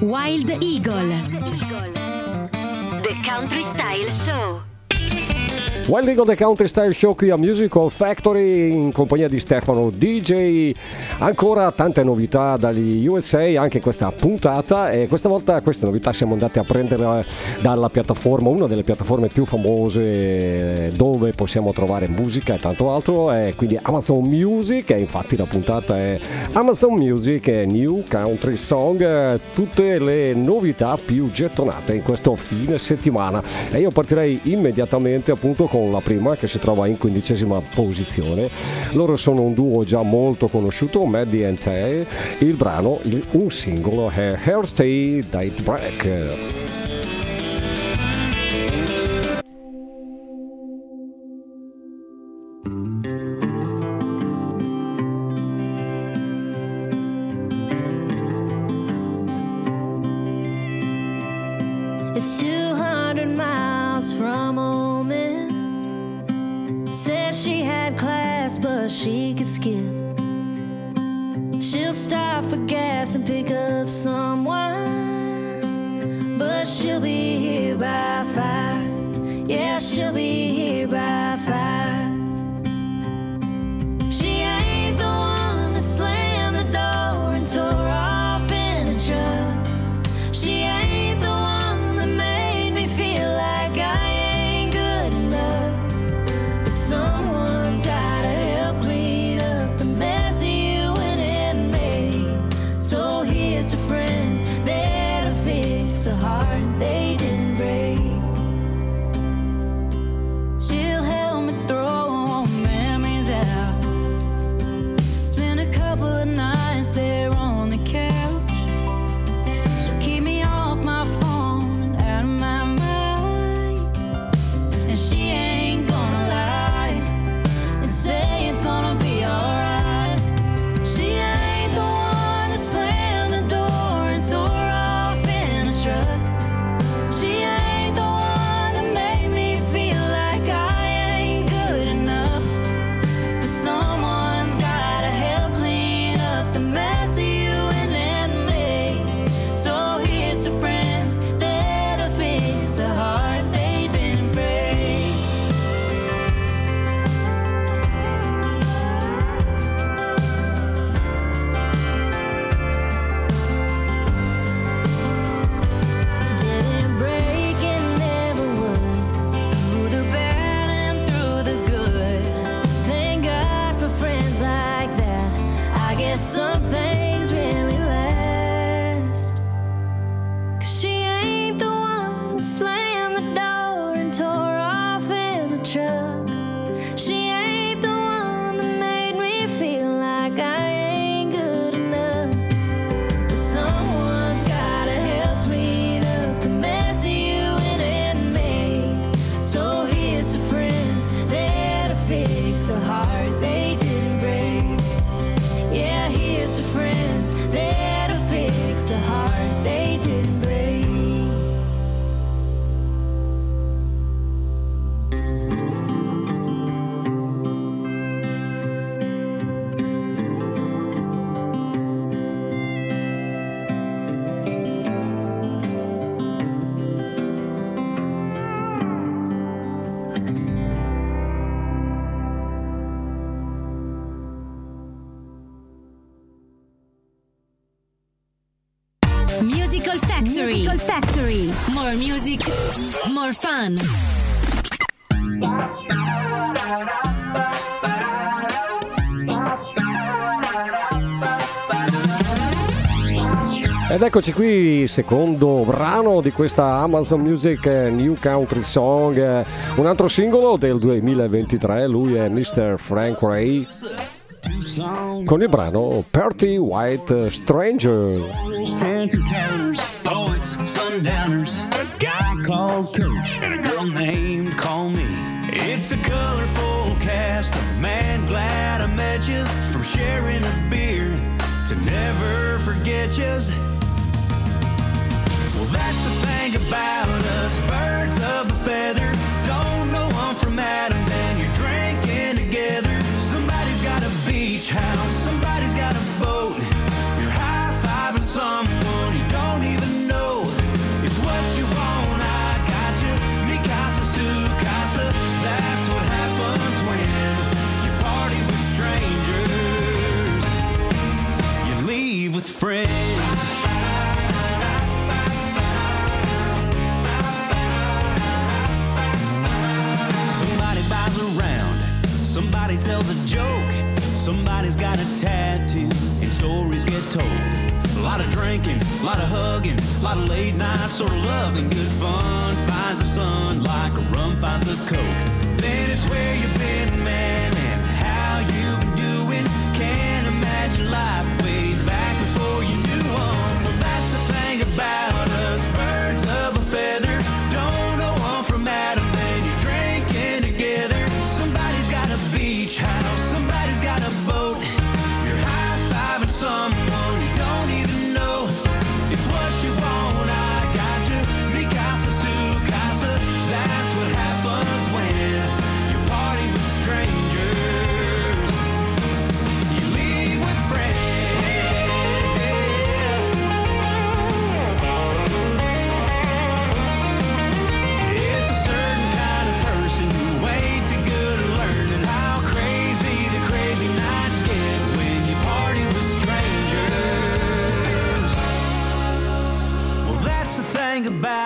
Wild Eagle. The Country Style Show. Wild Eagle The Country Style Show qui a Musical Factory in compagnia di Stefano DJ. Ancora tante novità dagli USA anche questa puntata. E questa volta queste novità siamo andati a prendere dalla piattaforma, una delle piattaforme più famose dove possiamo trovare musica e tanto altro, è quindi Amazon Music e infatti la puntata è Amazon Music e New Country Song, tutte le novità più gettonate in questo fine settimana. E io partirei immediatamente appunto con la prima che si trova in quindicesima posizione. Loro sono un duo già molto conosciuto, Maddie and Tay. Il brano, un singolo è Hairstay Date Break. skip. She'll stop for gas and pick up. More fun. Ed eccoci qui, secondo brano di questa Amazon Music New Country Song, un altro singolo del 2023, lui è Mr. Frank Ray con il brano Party White Stranger. Sundowners, a guy called Coach, and a girl named Call Me. It's a colorful cast of man glad I met yous, from sharing a beer to never forget yous. Well, that's the thing about us, birds of a feather. Don't know one from Adam, and you're drinking together. Somebody's got a beach house, somebody's got a boat. Somebody buys around, somebody tells a joke, somebody's got a tattoo, and stories get told. A lot of drinking, a lot of hugging, a lot of late nights, sort of love and good fun. Finds the sun like a rum finds a coke. Then it's where you've been, man, goodbye.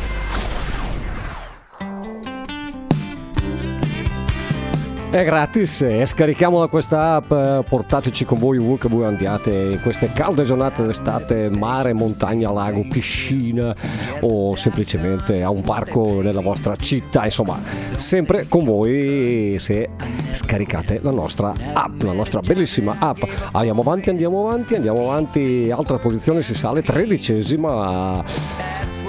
È gratis, e scarichiamola questa app, eh, portateci con voi ovunque voi andiate in queste calde giornate d'estate, mare, montagna, lago, piscina o semplicemente a un parco nella vostra città, insomma, sempre con voi se scaricate la nostra app, la nostra bellissima app. Andiamo avanti, andiamo avanti, andiamo avanti, altra posizione si sale, tredicesima.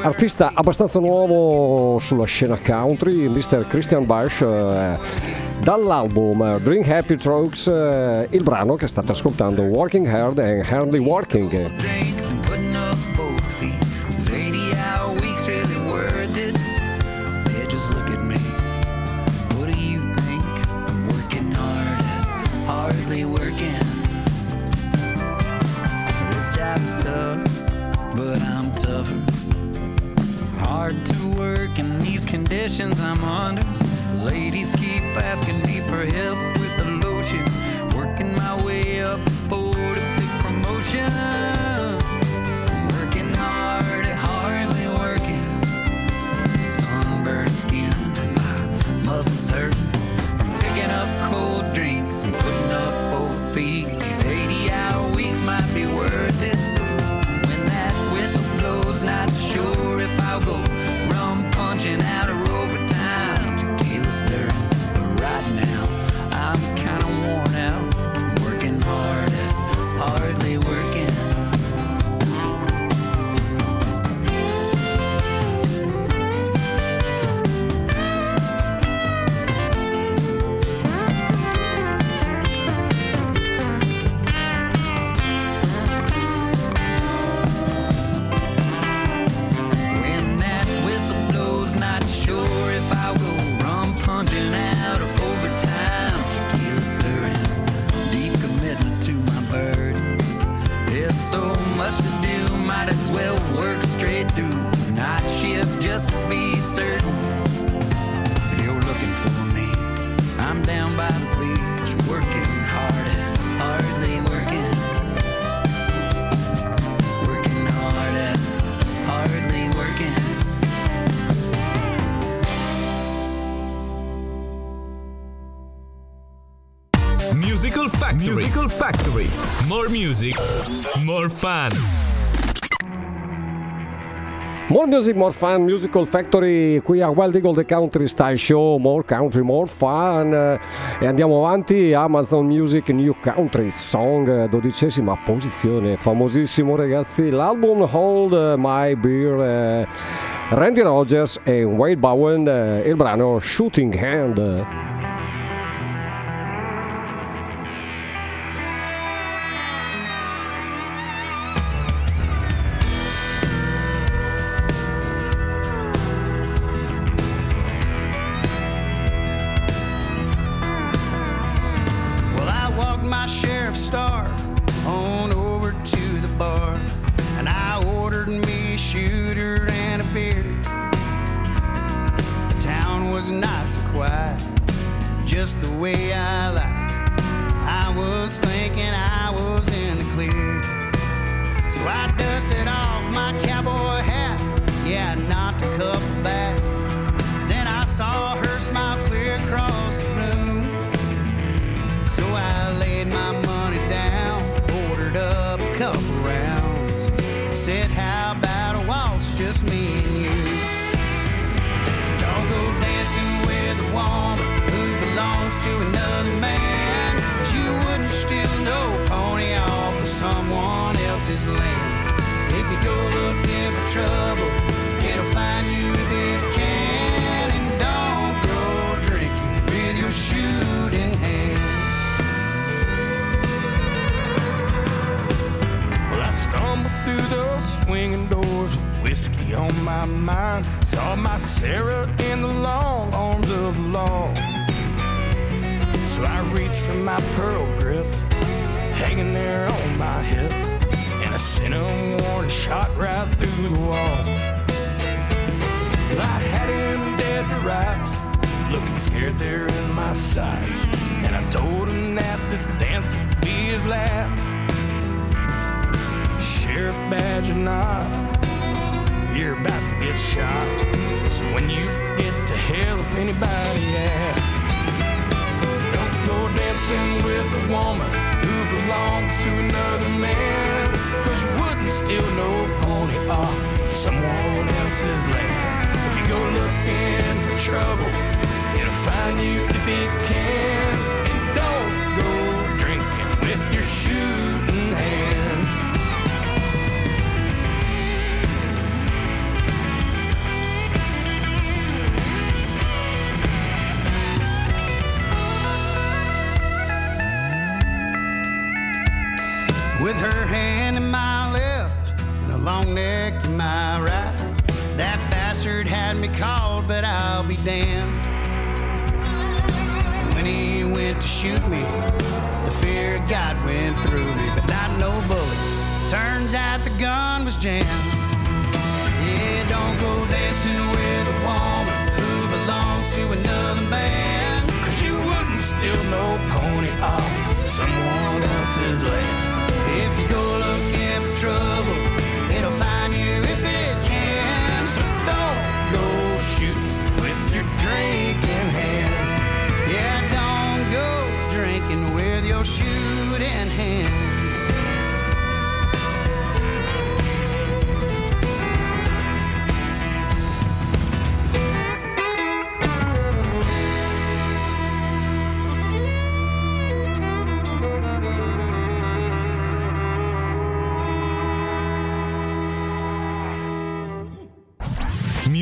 Artista abbastanza nuovo sulla scena country, Mr. Christian Barsh. eh, dall'album Drink Happy Strokes, eh, il brano che state ascoltando, Working Hard and Hardly Working. drinks and putting up both feet. Ladies keep asking me for help with the lotion. Working my way up for a big promotion. Working hard at hardly working. Sunburned skin and my muscles hurt. From picking up cold drinks and putting up old feet. These 80 hour weeks might be worth it. When that whistle blows, not sure if I'll go. More music, more fun. More Music, More Fun, Musical Factory qui a Wild Eagle The Country Style Show, More Country, More Fun. E andiamo avanti, Amazon Music New Country Song, dodicesima posizione, famosissimo ragazzi, l'album Hold My Beer, eh, Randy Rogers e Wade Bowen, eh, il brano Shooting Hand. My mind. Saw my Sarah in the long arms of law. So I reached for my pearl grip, hanging there on my hip, and I sent a warning shot right through the wall. I had him dead to rights, looking scared there in my sights, and I told him that this dance would be his last sheriff badge or not, you're about to get shot. So when you get to hell, if anybody asks, don't go dancing with a woman who belongs to another man. Cause you wouldn't steal no pony off someone else's land. If you go looking for trouble, it'll find you if it can. And don't go drinking with your shooting long neck in my right. That bastard had me called, but I'll be damned. When he went to shoot me, the fear of God went through me, but not no bullet. Turns out the gun was jammed. Yeah, don't go dancing with a woman who belongs to another man. Cause you wouldn't steal no pony off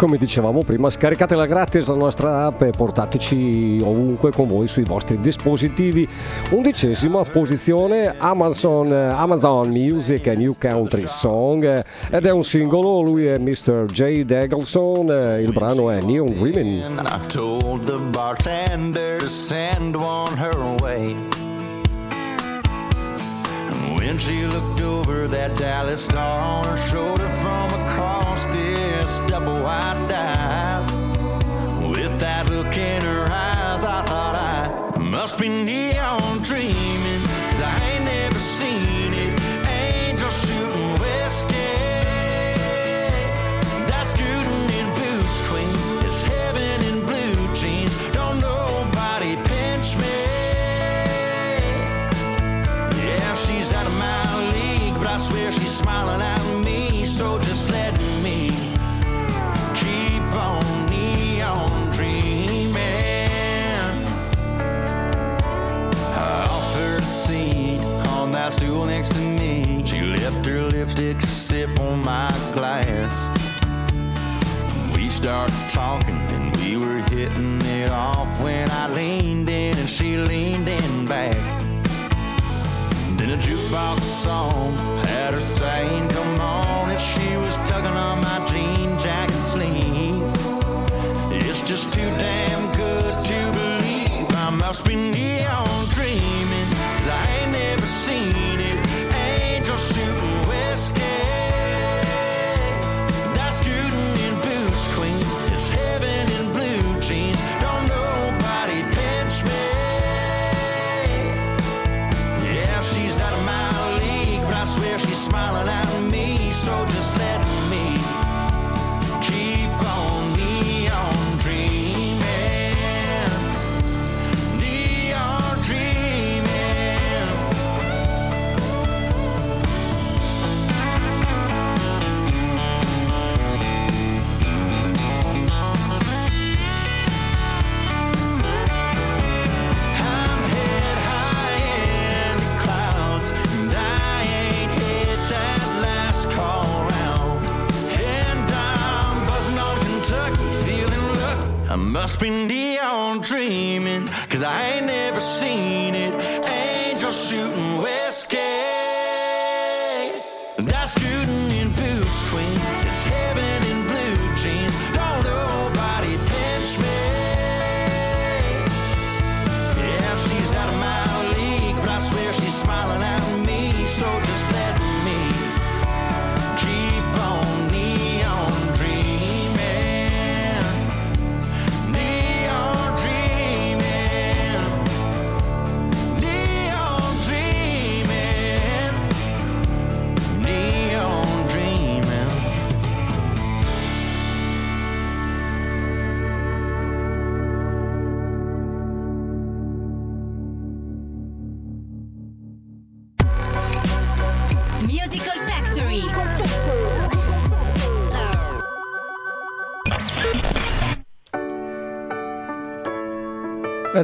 Come dicevamo prima, scaricatela gratis la nostra app e portateci ovunque con voi sui vostri dispositivi. Undicesima posizione Amazon, Amazon Music New Country Song ed è un singolo, lui è Mr. J. Dagelson, il brano è Neon Women. I told the bartender to send one her way. And when she looked over that Dallas star on her shoulder from across this double wide dive, with that look in her eyes, I thought I must be neon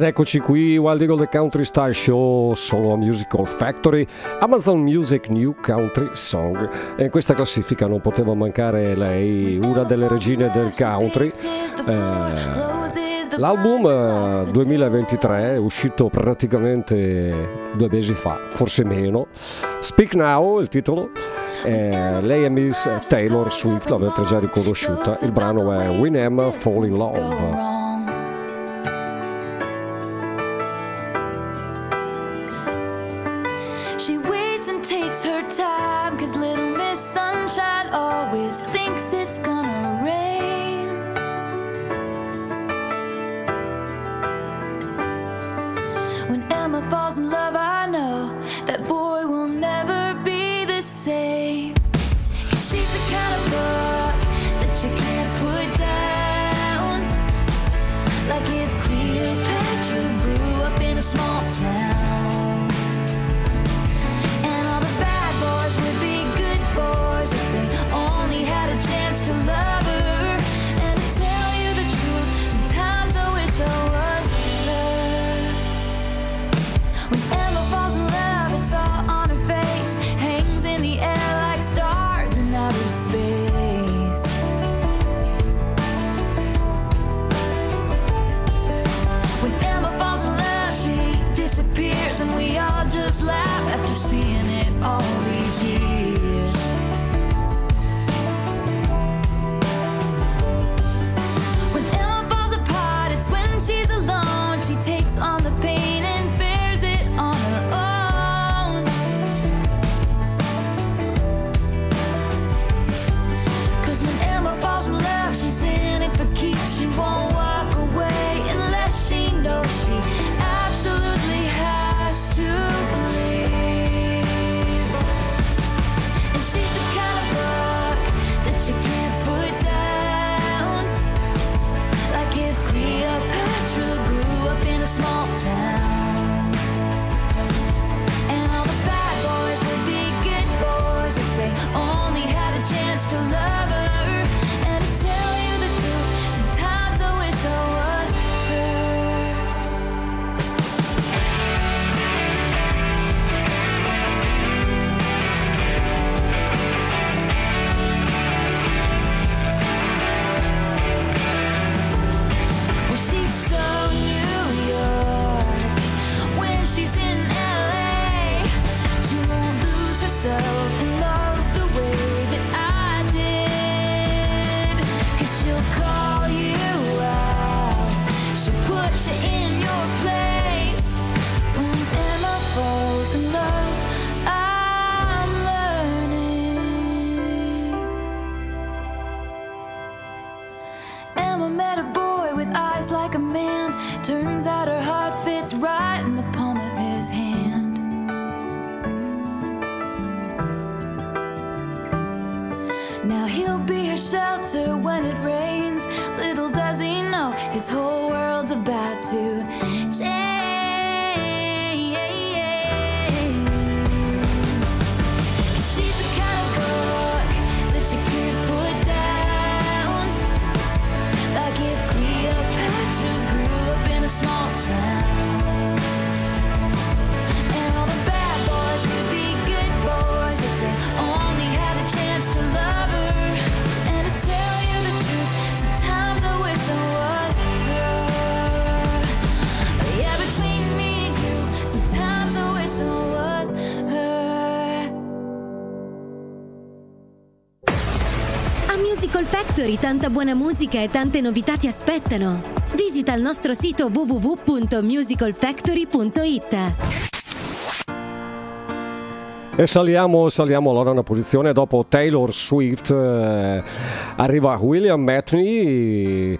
eccoci qui, Wild Eagle The Country Style Show, solo a Musical Factory, Amazon Music New Country Song. E in questa classifica non poteva mancare lei, una delle regine del country. Eh, l'album eh, 2023 è uscito praticamente due mesi fa, forse meno. Speak Now, il titolo. Eh, lei è Miss Taylor Swift, l'avete già riconosciuta. Il brano è Win Am Fall in Love. Factory tanta buona musica e tante novità ti aspettano. Visita il nostro sito www.musicalfactory.it. E saliamo, saliamo allora una posizione dopo Taylor Swift. eh, arriva William Matney,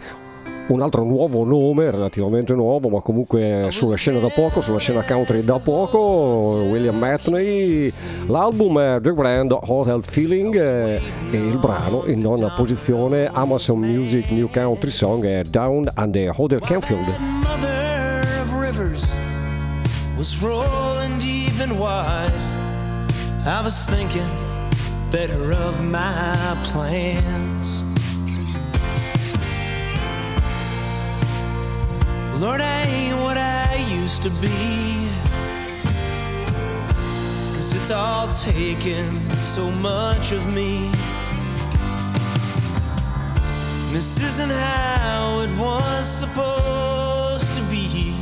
un altro nuovo nome, relativamente nuovo, ma comunque sulla scena da poco, sulla scena country da poco. William Matney, l'album è The Grand Hotel Feeling eh, e il brano in nona posizione Amazon Music New Country Song è Down and the Hotel Canfield. Was rolling deep and wide. I was thinking better of my plans. Lord, I ain't what I used to be. Cause it's all taken so much of me. This isn't how it was supposed to be.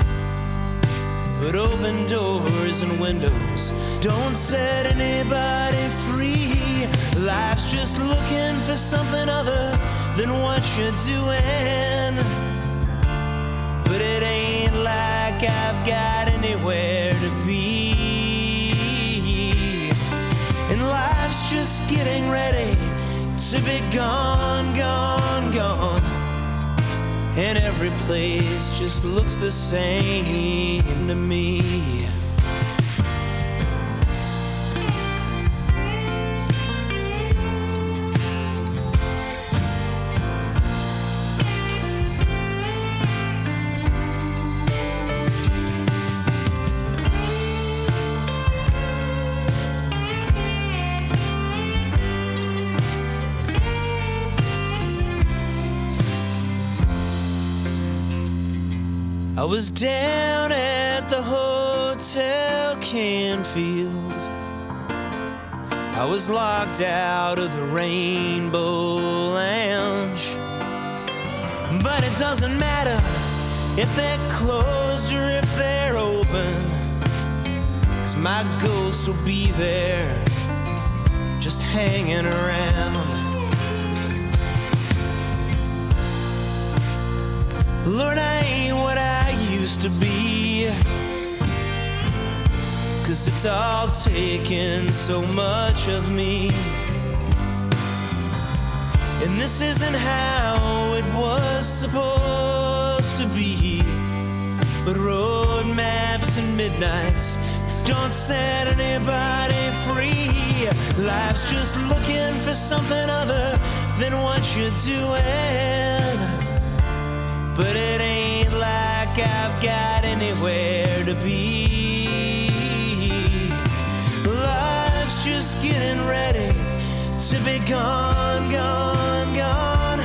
But open doors and windows don't set anybody free. Life's just looking for something other than what you're doing. I've got anywhere to be. And life's just getting ready to be gone, gone, gone. And every place just looks the same to me. I was down at the Hotel Canfield. I was locked out of the Rainbow Lounge. But it doesn't matter if they're closed or if they're open. Cause my ghost will be there just hanging around. Lord, I ain't what I used to be. Cause it's all taken so much of me. And this isn't how it was supposed to be. But road maps and midnights don't set anybody free. Life's just looking for something other than what you're doing. But it ain't like I've got anywhere to be. Life's just getting ready to be gone, gone, gone.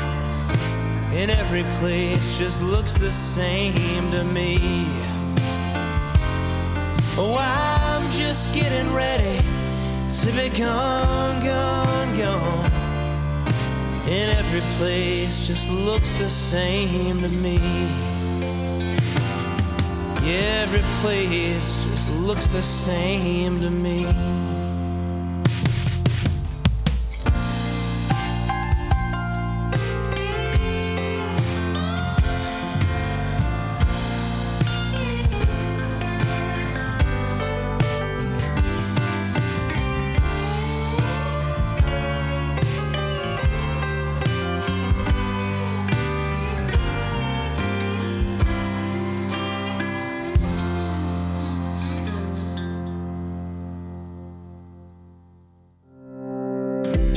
And every place just looks the same to me. Oh, I'm just getting ready to be gone, gone, gone. And every place just looks the same to me. Yeah, every place just looks the same to me.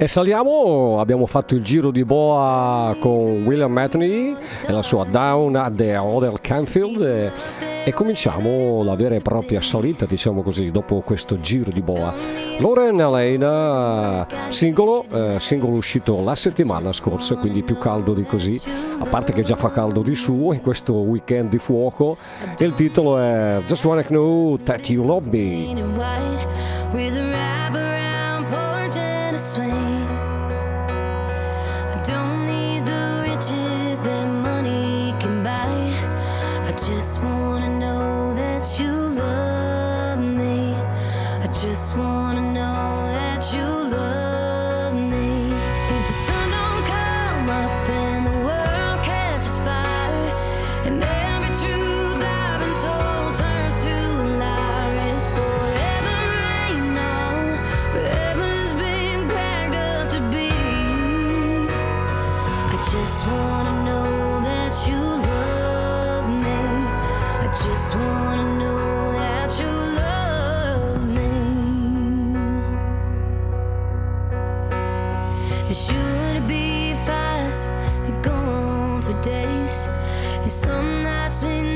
E saliamo, abbiamo fatto il giro di boa con William Matney e la sua Down at the Hotel Canfield e, e cominciamo la vera e propria salita, diciamo così, dopo questo giro di boa. Lauren Elena, singolo, eh, singolo uscito la settimana scorsa, quindi più caldo di così, a parte che già fa caldo di suo in questo weekend di fuoco, il titolo è Just Wanna Know That You Love Me. It should be that go on for days. And some nights when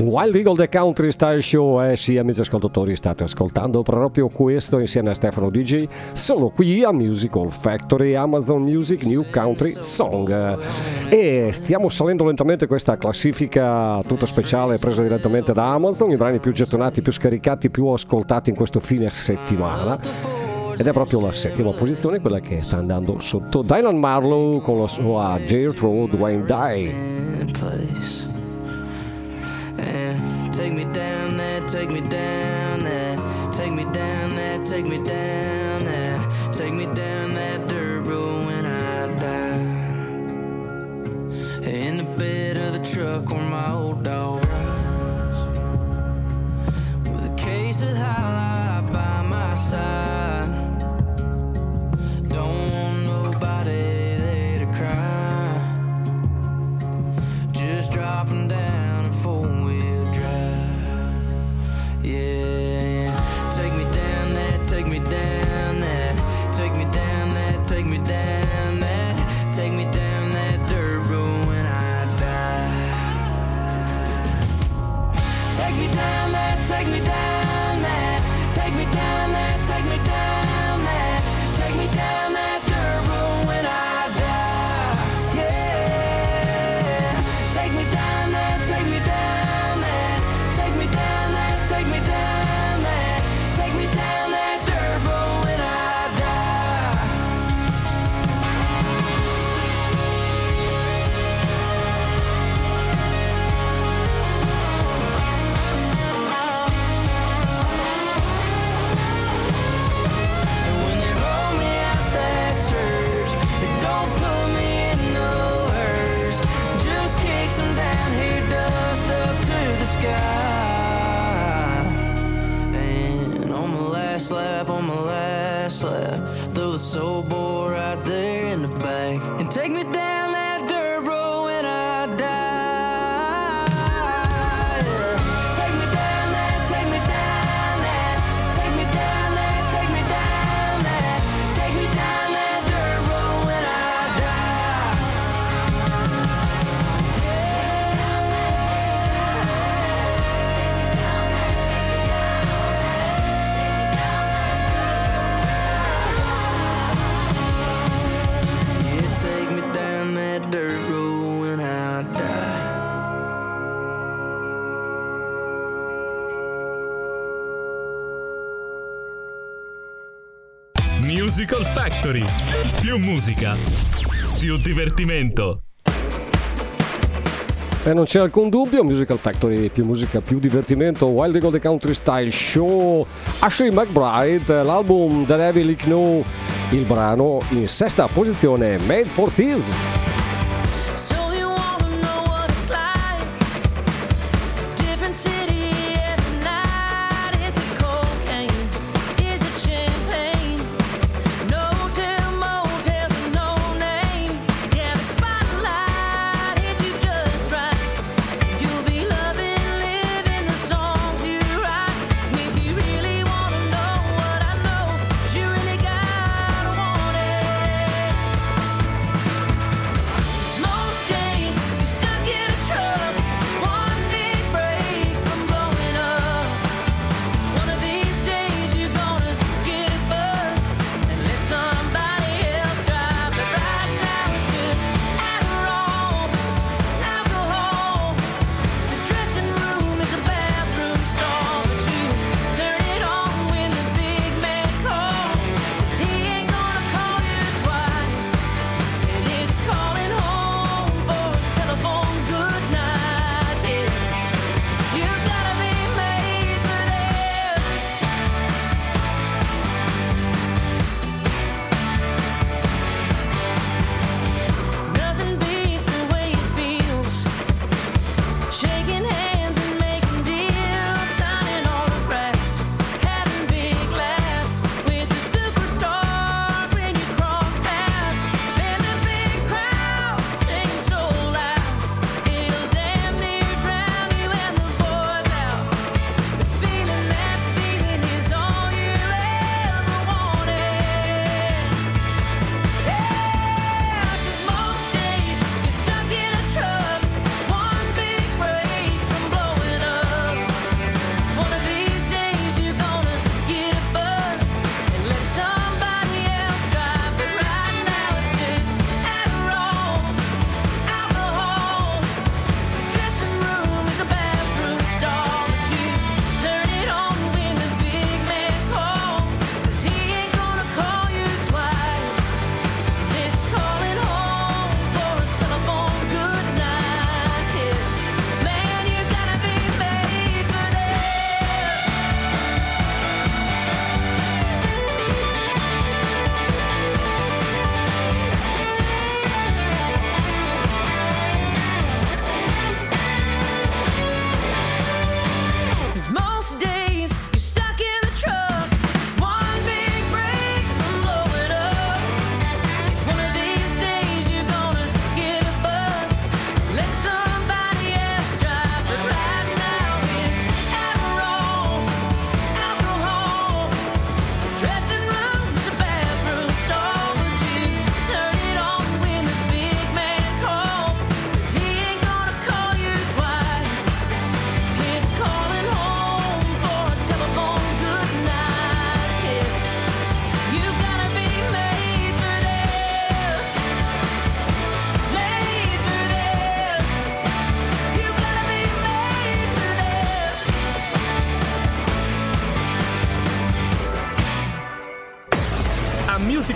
Wild Eagle The Country Style Show, eh sì amici ascoltatori state ascoltando proprio questo insieme a Stefano DJ, solo qui a Musical Factory Amazon Music New Country Song. E stiamo salendo lentamente questa classifica tutta speciale presa direttamente da Amazon, i brani più gettonati, più scaricati, più ascoltati in questo fine settimana. Ed è proprio la settima posizione quella che sta andando sotto Dylan Marlowe con la sua Gertrude Wayne Die. And take me down there, take me down there, take me down there, take me down there, take me down that dirt road when I die. In the bed of the truck where my old dog rides, with a case of high life by my side. Don't want nobody there to cry. Just dropping down Factory. Più musica, più divertimento. E non c'è alcun dubbio, Musical Factory, più musica, più divertimento, Wild Eagle The Country Style Show, Ashley McBride, l'album The Devil Ignore, il brano in sesta posizione, Made for Thieves.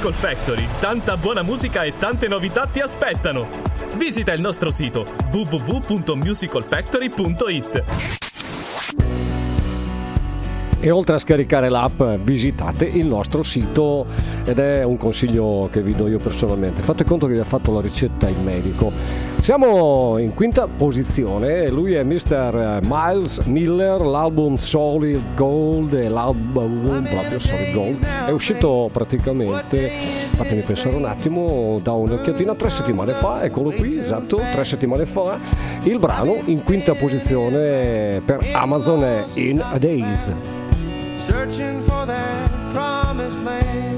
Pickle Factory, tanta buona musica e tante novità ti aspettano. Visita il nostro sito www.musicalfactory.it. E oltre a scaricare l'app, visitate il nostro sito ed è un consiglio che vi do io personalmente. Fate conto che vi ha fatto la ricetta il medico siamo in quinta posizione, lui è Mr. Eh, Miles Miller, l'album Solid Gold e l'album proprio Solid Gold è uscito praticamente, fatemi pensare un attimo, da un'occhiatina tre settimane fa, eccolo qui, esatto, tre settimane fa, il brano in quinta posizione per Amazon è In A Days. Searching for that promised land.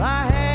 I had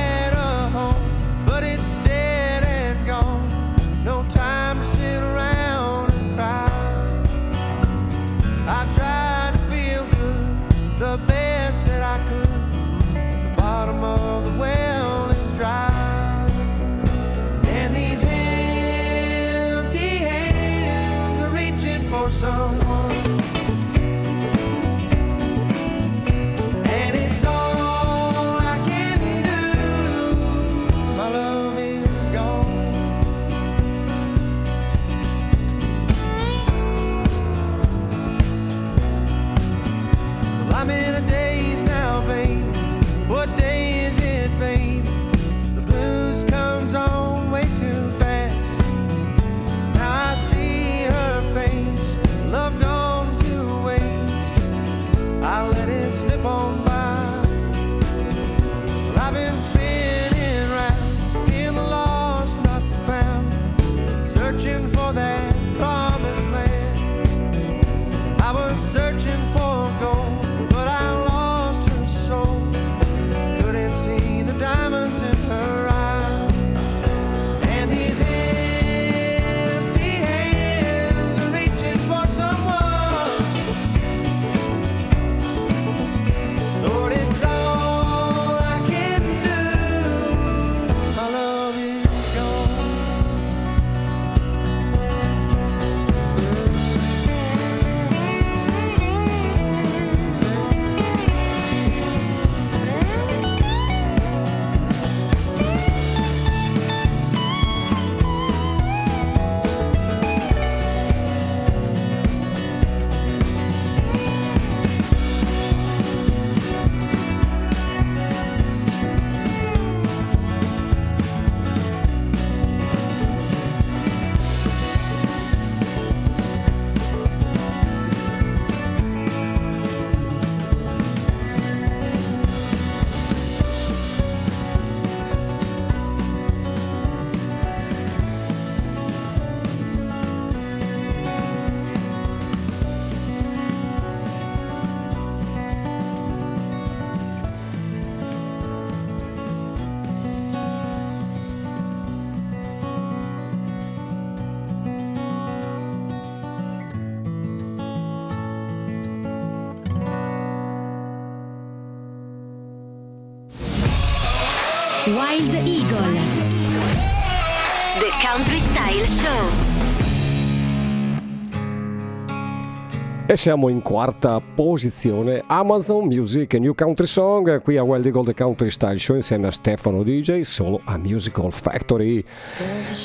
siamo in quarta posizione Amazon Music New Country Song qui a Wild Gold Country Style Show insieme a Stefano DJ solo a Musical Factory.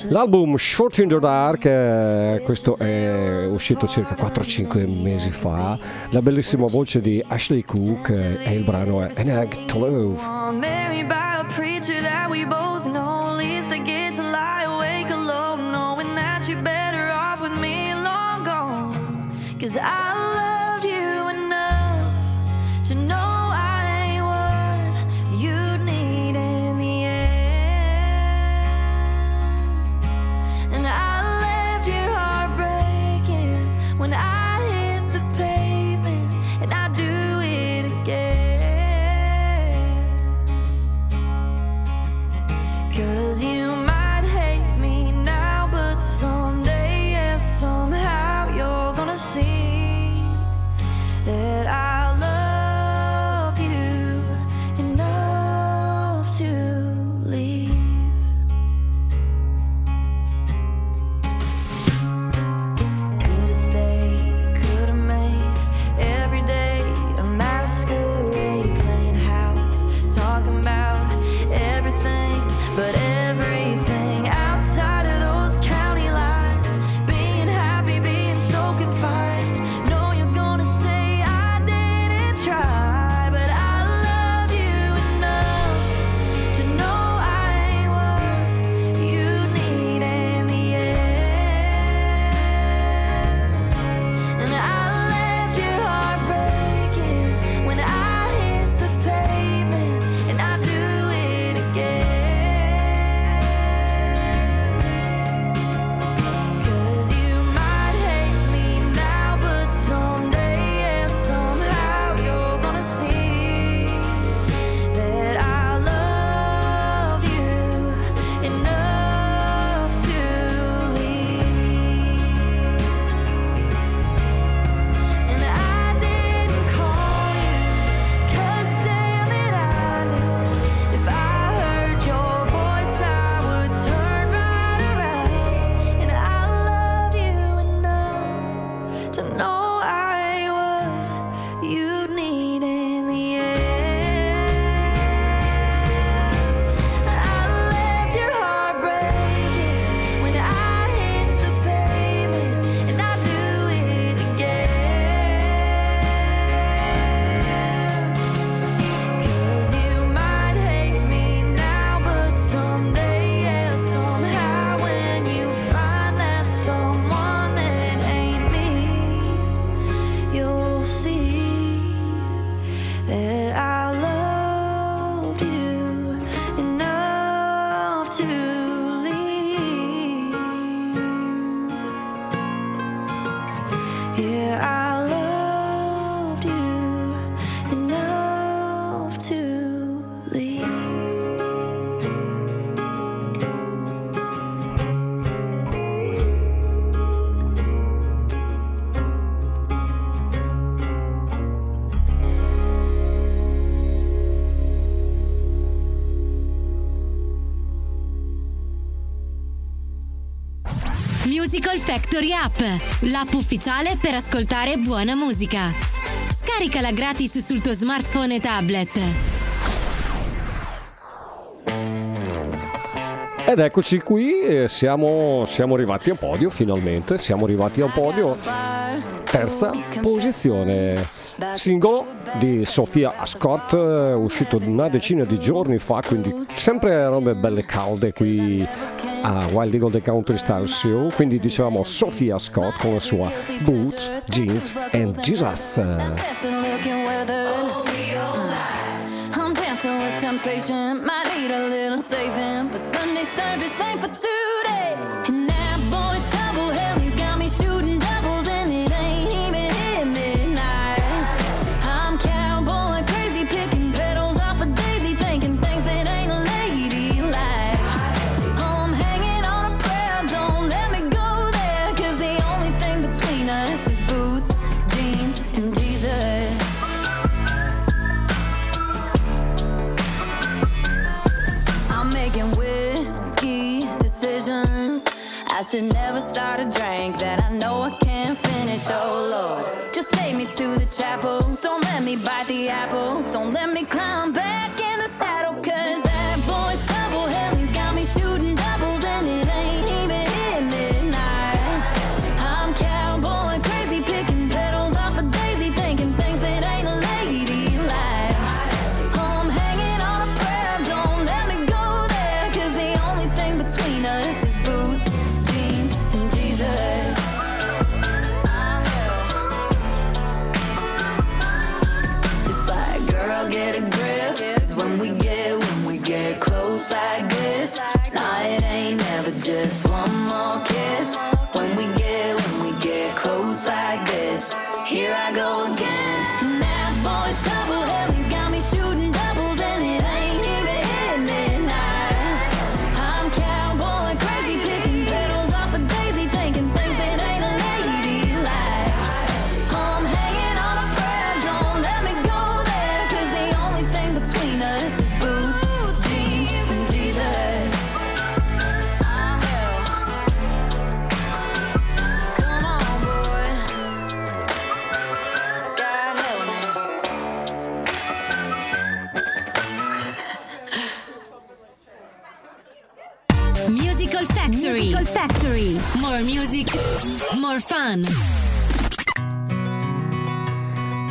L'album Short in the Dark eh, questo è uscito circa 4-5 mesi fa. La bellissima voce di Ashley Cook eh, e il brano è An Egg to Love. Musical Factory App, l'app ufficiale per ascoltare buona musica. Scaricala gratis sul tuo smartphone e tablet. Ed eccoci qui, eh, siamo, siamo arrivati a podio finalmente, siamo arrivati a podio. Terza posizione singolo di Sofia Ascott eh, uscito una decina di giorni fa quindi sempre robe belle calde qui a Wild Eagle The Country Star Show, quindi dicevamo Sofia Scott con la sua Boots, Jeans and Jesus. temptation need a little saving, but Sunday service ain't for two days. should never start a drink that I know I can't finish. Oh Lord, just take me to the chapel.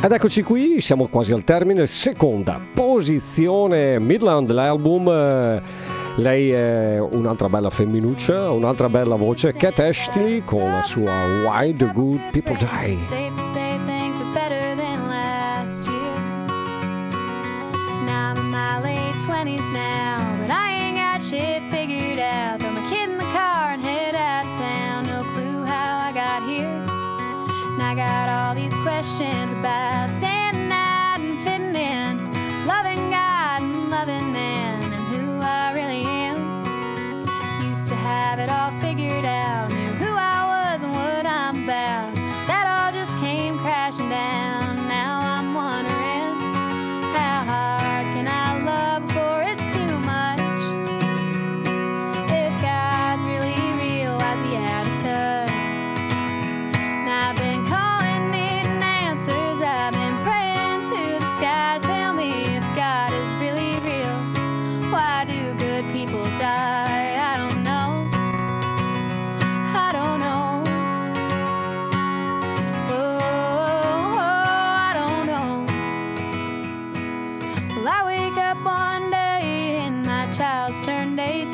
Ed eccoci qui, siamo quasi al termine, seconda posizione Midland, l'album. Eh, lei è un'altra bella femminuccia, un'altra bella voce, Cat Ashley con la sua Why the Good People Die. shit figured out. Throw my kid in the car and head out town. No clue how I got here. And I got all these questions. best. child's turned 18.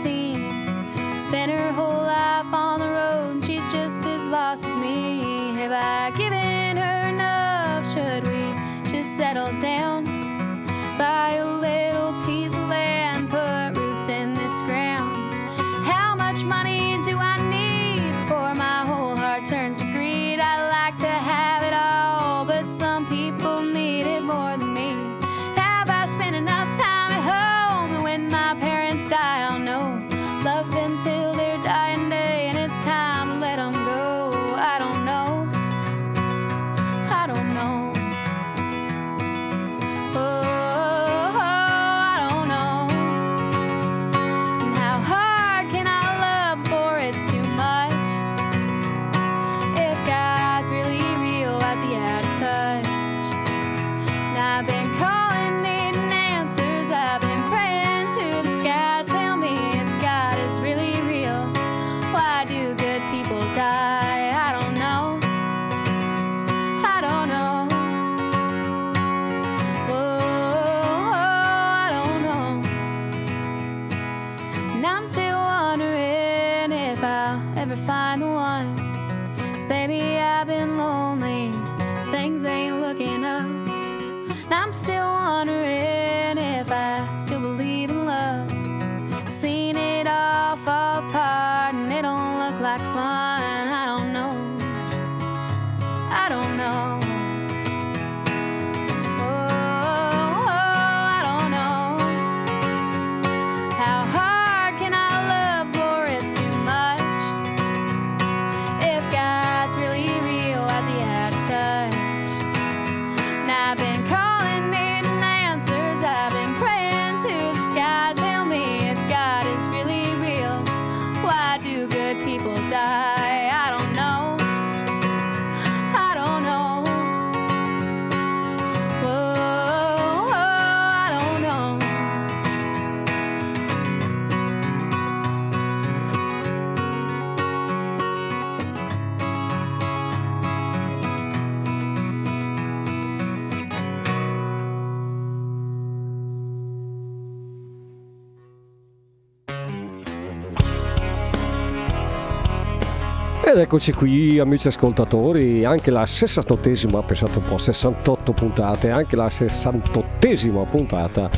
Ed eccoci qui amici ascoltatori, anche la 68esima, pensate un po', 68 puntate, anche la 68esima puntata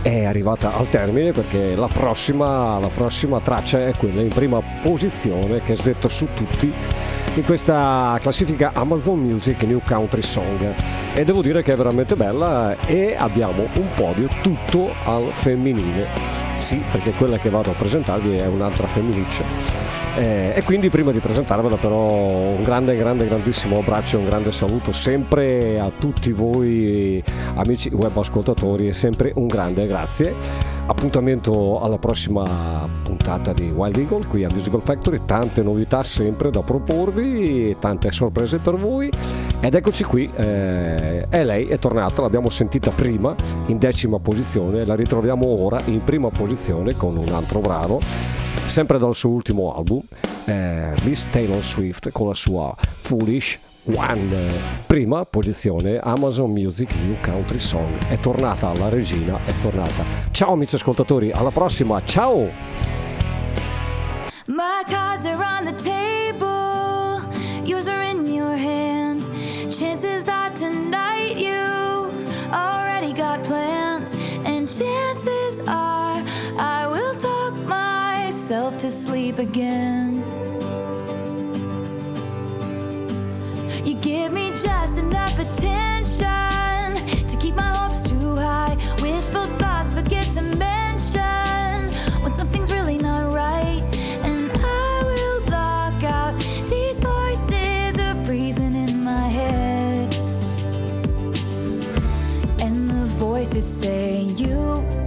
è arrivata al termine perché la prossima, la prossima traccia è quella in prima posizione che svetto su tutti in questa classifica Amazon Music New Country Song e devo dire che è veramente bella e abbiamo un podio tutto al femminile. Sì, perché quella che vado a presentarvi è un'altra femminiccia. Eh, e quindi prima di presentarvela però un grande, grande, grandissimo abbraccio e un grande saluto sempre a tutti voi amici web ascoltatori e sempre un grande grazie. Appuntamento alla prossima puntata di Wild Eagle qui a Musical Factory, tante novità sempre da proporvi, tante sorprese per voi. Ed eccoci qui, eh, è lei, è tornata, l'abbiamo sentita prima in decima posizione, la ritroviamo ora in prima posizione con un altro brano sempre dal suo ultimo album, eh, Miss Taylor Swift con la sua Foolish One. Prima posizione Amazon Music New Country Song. È tornata la regina, è tornata. Ciao amici ascoltatori, alla prossima, ciao! My cards are on the table, yours are in your hand. Chances are tonight you've already got plans, and chances are I will talk myself to sleep again. Just enough attention to keep my hopes too high. Wishful thoughts forget to mention when something's really not right. And I will block out these voices of reason in my head. And the voices say you